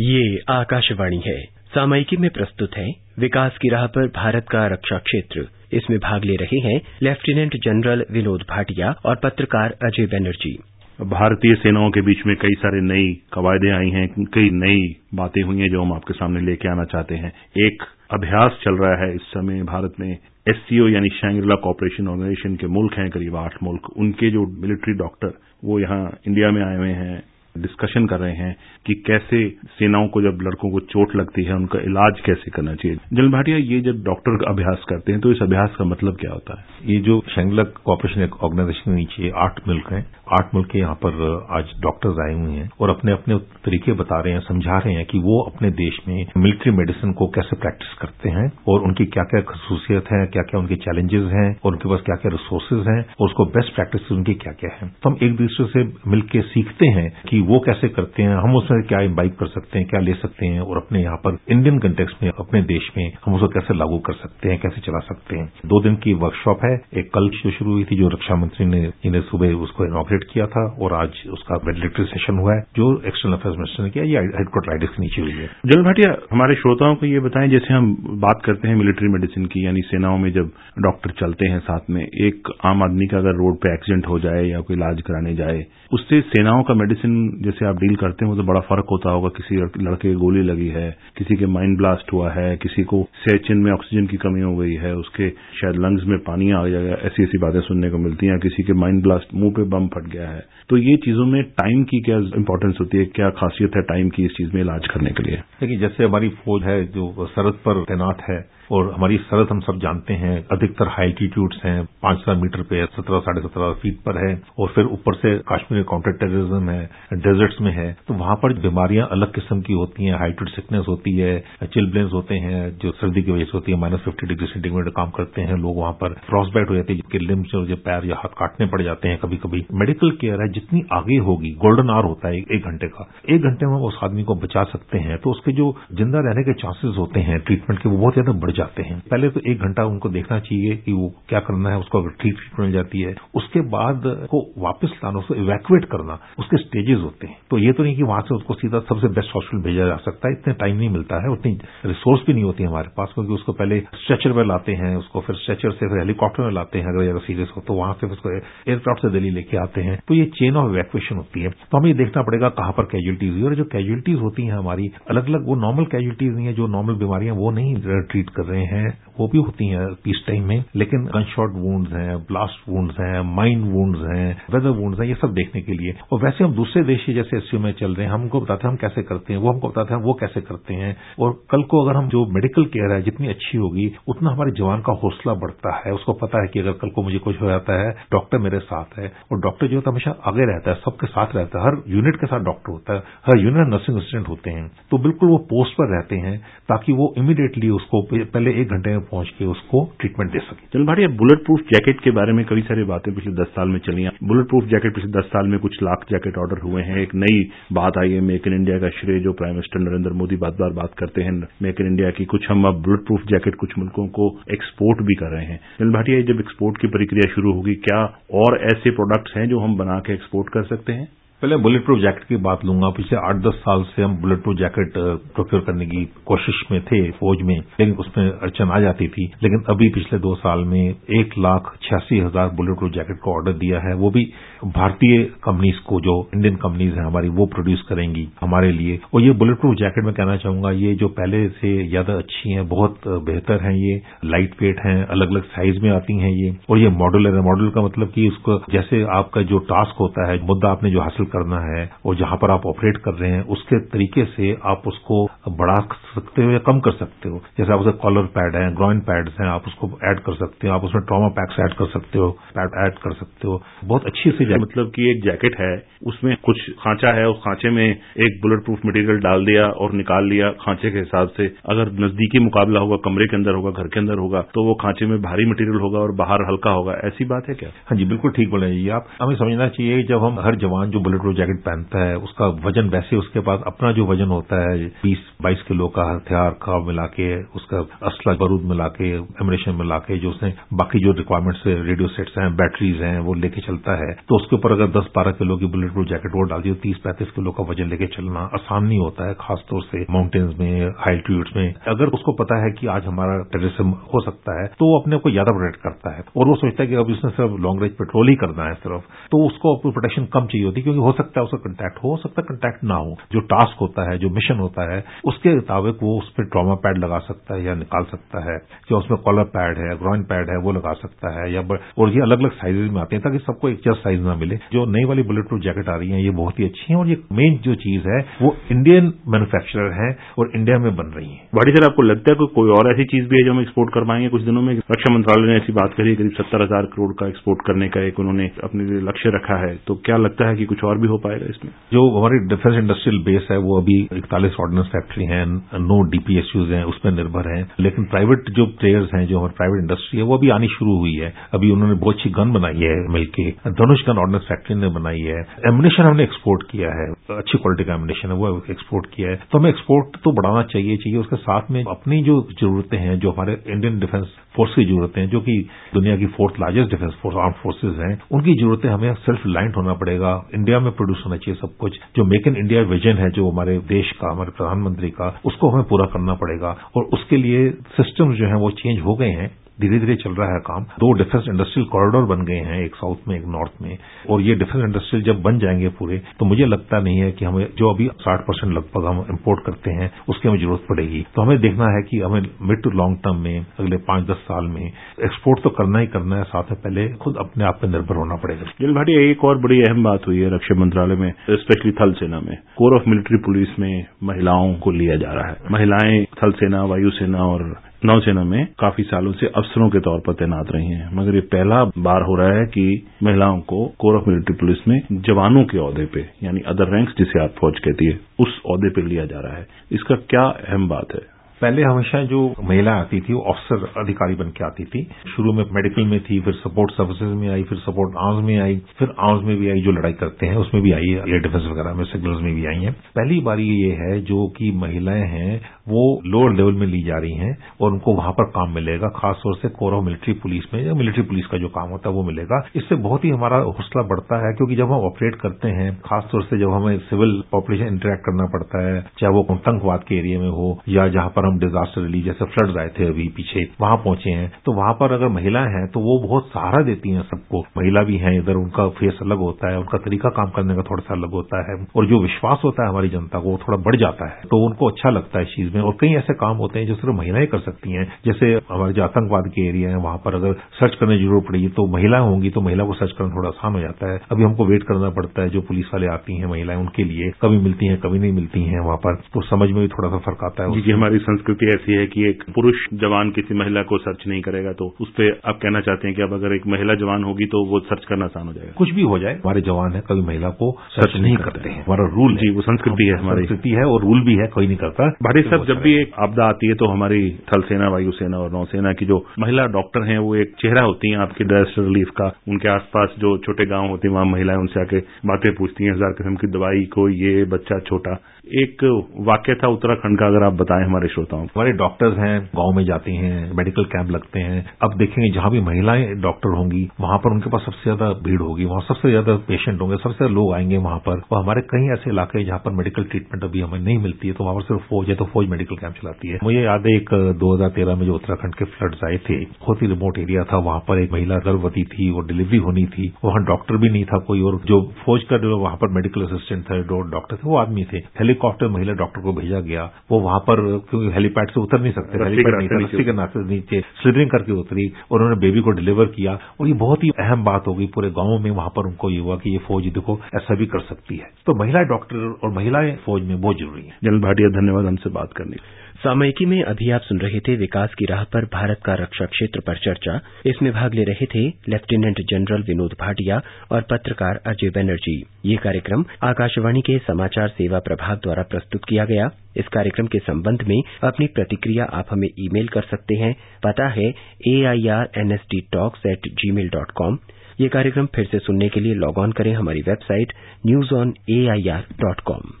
ये आकाशवाणी है। सामयिकी में प्रस्तुत है। विकास की राह पर भारत का रक्षा क्षेत्र। इसमें भाग ले रहे हैं लेफ्टिनेंट जनरल विनोद भाटिया और पत्रकार अजय बनर्जी। भारतीय सेनाओं के बीच में कई सारे नई कवायदे आई हैं, कई नई बातें हुई हैं जो हम आपके सामने लेके आना चाहते हैं। एक अभ्यास चल रहा है इस समय भारत में। एससीओ यानी शैंग्रिला कॉपरेशन ऑर्गेनाइजेशन के मुल्क हैं, करीब आठ मुल्क। उनके जो मिलिट्री डॉक्टर वो यहाँ इंडिया में आए हुए हैं। डिस्कशन कर रहे हैं कि कैसे सेनाओं को जब लड़कों को चोट लगती है, उनका इलाज कैसे करना चाहिए। जनरल भाटिया, ये जब डॉक्टर अभ्यास करते हैं तो इस अभ्यास का मतलब क्या होता है? ये जो शंगलक कॉपरेशन ऑर्गेनाइजेशन के नीचे आठ मुल्क हैं। आठ मुल्क के यहाँ पर आज डॉक्टर्स आए हुए हैं और अपने अपने तरीके बता रहे हैं, समझा रहे हैं कि वो अपने देश में मिलिट्री मेडिसिन को कैसे प्रैक्टिस करते हैं और उनकी क्या क्या खसूसियत है क्या क्या उनके चैलेंजेस हैं और उनके पास क्या क्या रिसोर्सेज हैं और उसको बेस्ट प्रैक्टिस उनकी क्या क्या है। तो हम एक दूसरे से मिलकर सीखते हैं कि वो कैसे करते हैं, हम उसमें क्या इम्बाइब कर सकते हैं, क्या ले सकते हैं और अपने यहाँ पर इंडियन कंटेक्स में, अपने देश में हम उसको कैसे लागू कर सकते हैं, कैसे चला सकते हैं। दो दिन की वर्कशॉप है, एक कल शुरू हुई थी, जो रक्षा मंत्री ने, इन्हें सुबह उसको इनोग्रेट किया था और आज उसका वेडिलेटरी सेशन हुआ है, जो एक्सटर्नल अफेयर्स मिनिस्टर ने किया, ये हेडक्वार्टर आइडिस के नीचे हुई है। जनरल भाटिया हमारे श्रोताओं को ये बताएँ, जैसे हम बात करते हैं मिलिट्री मेडिसिन की, यानी सेनाओं में जब डॉक्टर चलते हैं साथ में, एक आम आदमी का अगर रोड पे एक्सीडेंट हो जाए या कोई इलाज कराने जाए, उससे सेनाओं का मेडिसिन जैसे आप डील करते हैं तो बड़ा फ़र्क होता होगा, किसी लड़के की गोली लगी है, किसी के माइंड ब्लास्ट हुआ है, किसी को सेचिन में ऑक्सीजन की कमी हो गई है, उसके शायद लंग्स में पानी आ गया ऐसी ऐसी बातें सुनने को मिलती हैं, किसी के माइंड ब्लास्ट मुँह पे बम फट गया है। तो ये चीज़ों में टाइम की क्या इंपॉर्टेंस होती है? क्या खासियत है टाइम की इस चीज़ में इलाज करने के लिए? देखिए, जैसे हमारी फौज है, जो सरहद पर तैनात है और हमारी सरहद हम सब जानते हैं, अधिकतर हाई एल्टीट्यूड्स हैं, पाँच हज़ार मीटर पे सत्रह, साढ़े सत्रह फीट पर है, और फिर ऊपर से कश्मीर काउंटर टेररिज्म है डेजर्ट्स में है तो वहाँ पर बीमारियाँ अलग किस्म की होती हैं हाइट्यूड सिकनेस होती है चिलब्लेन्स होते हैं, जो सर्दी की वजह से होती है माइनस फिफ्टी डिग्री सेंटीग्रेड काम करते हैं, लोग वहाँ पर फ्रॉस्ट बैट हो जाती है, जिनके लिम्स और जो पैर या हाथ काटने पड़ जाते हैं कभी कभी मेडिकल केयर है, जितनी आगे होगी गोल्डन आवर होता है एक घंटे का, एक घंटे में उस आदमी को बचा सकते हैं तो उसके जो ज़िंदा रहने के चांसेस होते हैं ट्रीटमेंट के, वो बहुत ज़्यादा बढ़ जाते हैं। पहले तो एक घंटा उनको देखना चाहिए कि वो क्या करना है, उसको अगर ठीक ट्रीटमेंट मिल जाती है। उसके बाद को वापस लाना, उसको इवैक्यूएट करना, उसके स्टेजेस होते हैं। तो ये तो नहीं कि वहाँ से उसको सीधा सबसे बेस्ट हॉस्पिटल भेजा जा सकता है। इतने टाइम नहीं मिलता है, उतनी रिसोर्स भी नहीं होती हमारे पास, क्योंकि उसको पहले स्ट्रेचर में लाते हैं, उसको फिर स्ट्रेचर से फिर हेलीकॉप्टर में लाते हैं, अगर ज़्यादा सीरियस हो तो वहाँ से उसको एयरक्राफ्ट से दिल्ली लेके आते हैं। तो ये चेन ऑफ़ इवैक्यूएशन होती है। तो हमें देखना पड़ेगा कहाँ पर कैजुअलिटीज हुई और जो कैजुअलिटीज होती हैं हमारी अलग अलग वो नॉर्मल कैजुअलिटीज नहीं है, जो नॉर्मल बीमारियाँ, वो नहीं ट्रीट कर रहे हैं, वो भी होती हैं पीस टाइम में, लेकिन गन शॉट हैं ब्लास्ट वूंड्स हैं माइंड वूंड्स हैं वेदर वूंड्स हैं, ये सब देखने के लिए। और वैसे हम दूसरे देश जैसे एसयू में चल रहे हैं, हमको बताते हैं हम कैसे करते हैं, वो हमको बताते हैं वो कैसे करते हैं। और कल को अगर हम जो मेडिकल केयर है, जितनी अच्छी होगी, उतना हमारे जवान का हौसला बढ़ता है। उसको पता है कि अगर कल को मुझे कुछ हो जाता है डॉक्टर मेरे साथ है। और डॉक्टर जो होता है हमेशा आगे रहता है, सबके साथ रहता है, हर यूनिट के साथ डॉक्टर होता है, हर यूनिट नर्सिंग असिस्टेंट होते हैं। तो बिल्कुल वो पोस्ट पर रहते हैं, ताकि वो इमीडिएटली उसको पहले एक घंटे में पहुँच के उसको ट्रीटमेंट दे सके। चल भाटिया बुलेट प्रूफ जैकेट के बारे में कई सारी बातें पिछले दस साल में चली बुलेट प्रूफ जैकेट पिछले दस साल में कुछ लाख जैकेट ऑर्डर हुए हैं। एक नई बात आई है मेक इन इंडिया का श्रेय, जो प्राइम मिनिस्टर नरेंद्र मोदी बार बार बात करते हैं। मेक इन इंडिया की कुछ हम अब बुलेट प्रूफ जैकेट कुछ मुल्कों को एक्सपोर्ट भी कर रहे हैं। चल भाटिया जब एक्सपोर्ट की प्रक्रिया शुरू होगी, क्या और ऐसे प्रोडक्ट्स हैं जो हम बना के एक्सपोर्ट कर सकते हैं? पहले बुलेट प्रूफ जैकेट की बात लूँगा। पिछले आठ दस साल से हम बुलेट प्रूफ जैकेट प्रोक्योर करने की कोशिश में थे फौज में, लेकिन उसमें अड़चन आ जाती थी। लेकिन अभी पिछले दो साल में एक लाख छियासी हज़ार बुलेट प्रूफ जैकेट का ऑर्डर दिया है। वो भी भारतीय कंपनीज़ को, जो इंडियन कंपनीज़ हैं हमारी, वो प्रोड्यूस करेंगी हमारे लिए। और ये बुलेट प्रूफ जैकेट में कहना चाहूँगा, ये जो पहले से ज़्यादा अच्छी हैं, बहुत बेहतर हैं ये। लाइट वेट हैं अलग अलग साइज़ में आती हैं ये। और ये मॉडुलर है। मॉडुलर का मतलब कि उसको, जैसे आपका जो टास्क होता है, मुद्दा आपने जो हासिल करना है और जहाँ पर आप ऑपरेट कर रहे हैं, उसके तरीके से आप उसको बढ़ा सकते हो या कम कर सकते हो? जैसे आप उसके कॉलर पैड है ग्रॉइन पैड्स हैं आप उसको ऐड कर सकते हो आप उसमें ट्रॉमा पैक्स ऐड कर सकते हो पैड ऐड कर सकते हो। बहुत अच्छी सी मतलब कि एक जैकेट है उसमें कुछ खांचा है उस खांचे में एक बुलेट प्रूफ मटेरियल डाल दिया और निकाल लिया खांचे के हिसाब से। अगर नजदीकी मुकाबला होगा कमरे के अंदर होगा घर के अंदर होगा तो वो खांचे में भारी मटेरियल होगा और बाहर हल्का होगा। ऐसी बात है क्या? हाँ जी बिल्कुल ठीक बोले जी आप। हमें समझना चाहिए जब हम हर जवान जो बुलेट प्रूफ जैकेट पहनता है उसका वज़न वैसे उसके पास अपना जो वज़न होता है बीस बाईस किलो का हथियार का मिला के उसका असला बारूद मिला के एमिनेशन मिला के जो उसने बाकी जो रिक्वायरमेंट्स रेडियो सेट्स हैं बैटरीज हैं, वो लेके चलता है। तो उसके ऊपर अगर दस बारह किलो की बुलेट प्रूफ जैकेट वो डाल दी तीस पैंतीस किलो का वज़न लेके चलना आसान नहीं होता है, खासतौर से माउंटेन्स में हाइल्टीट्यूड्स में। अगर उसको पता है कि आज हमारा टेररिज्म हो सकता है तो वो अपने को ज़्यादा प्रोटेक्ट करता है। और वो सोचता है कि अब उसने सिर्फ़ लॉन्ग रेंज पेट्रोल ही करना है सिर्फ़। तो उसको प्रोटेक्शन कम चाहिए होती है, क्योंकि हो सकता है उसका कंटैक्ट हो सकता है कंटैक्ट ना हो। जो टास्क होता है, जो मिशन होता है, उसके मुताबिक वो उस पर ट्रामा पैड लगा सकता है या निकाल सकता है या उसमें कॉलर पैड है ग्रॉइन पैड है वो लगा सकता है या और ये अलग अलग साइजेज में आते हैं ताकि सबको एक जस्ट साइज़ ना मिले। जो नई वाली बुलेट प्रूफ जैकेट आ रही है ये बहुत ही अच्छी है और ये मेन जो चीज़ है वो इंडियन मैन्युफैक्चरर है और इंडिया में बन रही है। भाटी सर आपको लगता है कि कोई और ऐसी चीज़ भी है जो हम एक्सपोर्ट कर पाएँगे? कुछ दिनों में रक्षा मंत्रालय ने ऐसी बात करी करीब सत्तर हज़ार करोड़ का एक्सपोर्ट करने का एक उन्होंने अपने लिए लक्ष्य रखा है। तो क्या लगता है कि कुछ और भी हो पाएगा इसमें? जो हमारी डिफेंस इंडस्ट्रियल बेस है वो अभी इकतालीस ऑर्डिनेंस फैक्ट्री है नो डीपीएसयूज हैं उस पर निर्भर है। लेकिन प्राइवेट जो प्लेयर्स हैं, जो हमारी प्राइवेट इंडस्ट्री है, वो अभी आनी शुरू हुई है। अभी उन्होंने बहुत अच्छी गन बनाई है मिलके। धनुष गन ऑर्डिनेंस फैक्ट्री ने बनाई है। एमिनेशन हमने एक्सपोर्ट किया है। अच्छी क्वालिटी का एमिनेशन है, वो एक्सपोर्ट किया है। तो हमें एक्सपोर्ट तो बढ़ाना चाहिए चाहिए। उसके साथ में अपनी जो जरूरतें हैं, जो हमारे इंडियन डिफेंस फोर्स की जरूरतें हैं, जो कि दुनिया की fourth largest defence force arm forces हैं, उनकी जरूरतें हमें सेल्फ रिलायंट होना पड़ेगा। इंडिया में प्रोड्यूस होना चाहिए सब कुछ। जो मेक इन इंडिया विजन है, जो हमारे देश का, हमारे प्रधानमंत्री का, उसको हमें पूरा करना पड़ेगा और उसके लिए सिस्टम जो है वो चेंज हो गए हैं। धीरे धीरे चल रहा है काम। दो डिफेंस इंडस्ट्रियल कॉरिडोर बन गए हैं, एक साउथ में, एक नॉर्थ में। और ये डिफेंस इंडस्ट्रियल जब बन जाएँगे पूरे तो मुझे लगता नहीं है कि हमें जो अभी साठ परसेंट लगभग हम इम्पोर्ट करते हैं, उसकी हमें ज़रूरत पड़ेगी। तो हमें देखना है कि हमें मिड टू लॉन्ग टर्म में, अगले पाँच दस साल में एक्सपोर्ट तो करना ही करना है, साथ में पहले खुद अपने आप पर निर्भर होना पड़ेगा। जिल भाटी, एक और बड़ी अहम बात हुई है रक्षा मंत्रालय में स्पेशली थल सेना में। कोर ऑफ़ मिलिट्री पुलिस में महिलाओं को लिया जा रहा है। महिलाएँ थल सेना वायुसेना और नौसेना में काफ़ी सालों से अफसरों के तौर पर तैनात रही हैं। मगर ये पहला बार हो रहा है कि महिलाओं को कोर ऑफ़ मिलिट्री पुलिस में जवानों के अहदे पे, यानी अदर रैंक्स जिसे आप फौज कहती है, उस अहदे पे लिया जा रहा है। इसका क्या अहम बात है? पहले हमेशा जो महिला आती थी, वो ऑफिसर अधिकारी बन के आती थी। शुरू में मेडिकल में थी, फिर सपोर्ट सर्विसेज़ में आई, फिर सपोर्ट आर्म्स में आई, फिर आर्म्स में भी आई, जो लड़ाई करते हैं, उसमें भी आई है। एयर डिफेंस वगैरह में सिग्नल्स में भी आई है। पहली बारी ये है जो कि महिलाएँ हैं, वो लोअर लेवल में ली जा रही हैं और उनको वहाँ पर काम मिलेगा। खासतौर से कोर ऑफ़ मिलिट्री पुलिस में, या मिलिट्री पुलिस का जो काम होता है, वो मिलेगा। इससे बहुत ही हमारा हौसला बढ़ता है, क्योंकि जब हम ऑपरेट करते हैं, खासतौर से जब हमें सिविल पॉपुलेशन इंटरेक्ट करना पड़ता है, चाहे वो आतंकवाद के एरिया में हो, या जहाँ पर हम डिजास्टर रिलीज़ जैसे फ्लड्स आए थे अभी पीछे, वहाँ पहुँचे हैं। तो वहाँ पर अगर महिलाएँ हैं तो वो बहुत सहारा देती हैं सबको। महिला भी हैं, इधर उनका फेस अलग होता है, उनका तरीका काम करने का थोड़ा सा अलग होता है। और जो विश्वास होता है हमारी जनता को, वो थोड़ा बढ़ जाता है। तो उनको अच्छा लगता है इस चीज़ में। और कई ऐसे काम होते हैं जो सिर्फ़ महिलाएँ कर सकती हैं। जैसे हमारे जो आतंकवाद के एरिया है, वहाँ पर अगर सर्च करने की ज़रूरत पड़ेगी तो महिलाएँ होंगी तो महिला को सर्च करना थोड़ा आसान हो जाता है। अभी हमको वेट करना पड़ता है, जो पुलिस वाले आती हैं महिलाएँ, उनके लिए। कभी मिलती हैं, कभी नहीं मिलती हैं वहाँ पर। तो समझ में भी थोड़ा सा फ़र्क आता है। जी, हमारी संस्कृति ऐसी है कि एक पुरुष जवान किसी महिला को सर्च नहीं करेगा तो उस पर आप कहना चाहते हैं कि अब अगर एक महिला जवान होगी तो वो सर्च करना आसान हो जाएगा। कुछ भी हो जाए हमारे जवान है कभी महिला को सर्च नहीं करते हैं। हमारा रूल जी वो संस्कृति है हमारी। संस्कृति है और रूल भी है कोई नहीं करता। भाटी साहब जब भी एक आपदा आती है तो हमारी थल सेना वायुसेना और नौसेना की जो महिला डॉक्टर हैं वो एक चेहरा होती हैं आपकी डिजास्टर रिलीफ का। उनके आसपास जो छोटे गाँव होते हैं वहाँ महिलाएँ उनसे आके बातें पूछती हैं हज़ार किस्म की दवाई को ये बच्चा छोटा। एक वाक्य था उत्तराखंड का, अगर आप बताएँ हमारे श्रोताओं को। हमारे डॉक्टर्स हैं, गाँव में जाते हैं, मेडिकल कैंप लगते हैं। अब देखेंगे, जहाँ भी महिलाएँ डॉक्टर होंगी, वहाँ पर उनके पास सबसे ज़्यादा भीड़ होगी, वहाँ सबसे ज़्यादा पेशेंट होंगे, सबसे ज़्यादा लोग आएँगे वहाँ पर। और हमारे कई ऐसे इलाके हैं जहाँ पर मेडिकल ट्रीटमेंट अभी हमें नहीं मिलती है तो वहाँ पर सिर्फ़ फौज है तो फौज मेडिकल कैंप चलाती है। मुझे याद है, एक दो में जो उत्तराखंड के फ्लड्स आए थे, बहुत ही रिमोट एरिया था, वहाँ पर एक महिला गर्भवती थी, वो डिलीवरी होनी थी, वहाँ डॉक्टर भी नहीं था कोई, और जो फौज का जो वहाँ पर मेडिकल असिस्टेंट थे डॉक्टर थे, वो आदमी थे। हेलीकॉप्टर महिला डॉक्टर को भेजा गया वो वहाँ पर क्योंकि हेलीपैड से उतर नहीं सकते रस्सी के नाते नीचे स्लिपरिंग करके उतरी और उन्होंने बेबी को डिलीवर किया और ये बहुत ही अहम बात हो गई पूरे गाँव में वहाँ पर उनको ये हुआ कि ये फौज देखो ऐसा भी कर सकती है। तो महिला डॉक्टर और महिलाएँ फौज में बहुत ज़रूरी है। जनरल भाटिया धन्यवाद हमसे बात करने सामयिकी में अभी आप सुन रहे थे विकास की राह पर भारत का रक्षा क्षेत्र पर चर्चा। इसमें भाग ले रहे थे लेफ्टिनेंट जनरल विनोद भाटिया और पत्रकार अजय बनर्जी। ये कार्यक्रम आकाशवाणी के समाचार सेवा प्रभाग द्वारा प्रस्तुत किया गया। इस कार्यक्रम के संबंध में अपनी प्रतिक्रिया आप हमें ईमेल कर सकते हैं। पता है A talks at Gmail dot com ये कार्यक्रम फिर से सुनने के लिए लॉग ऑन करें हमारी website news on A I R dot com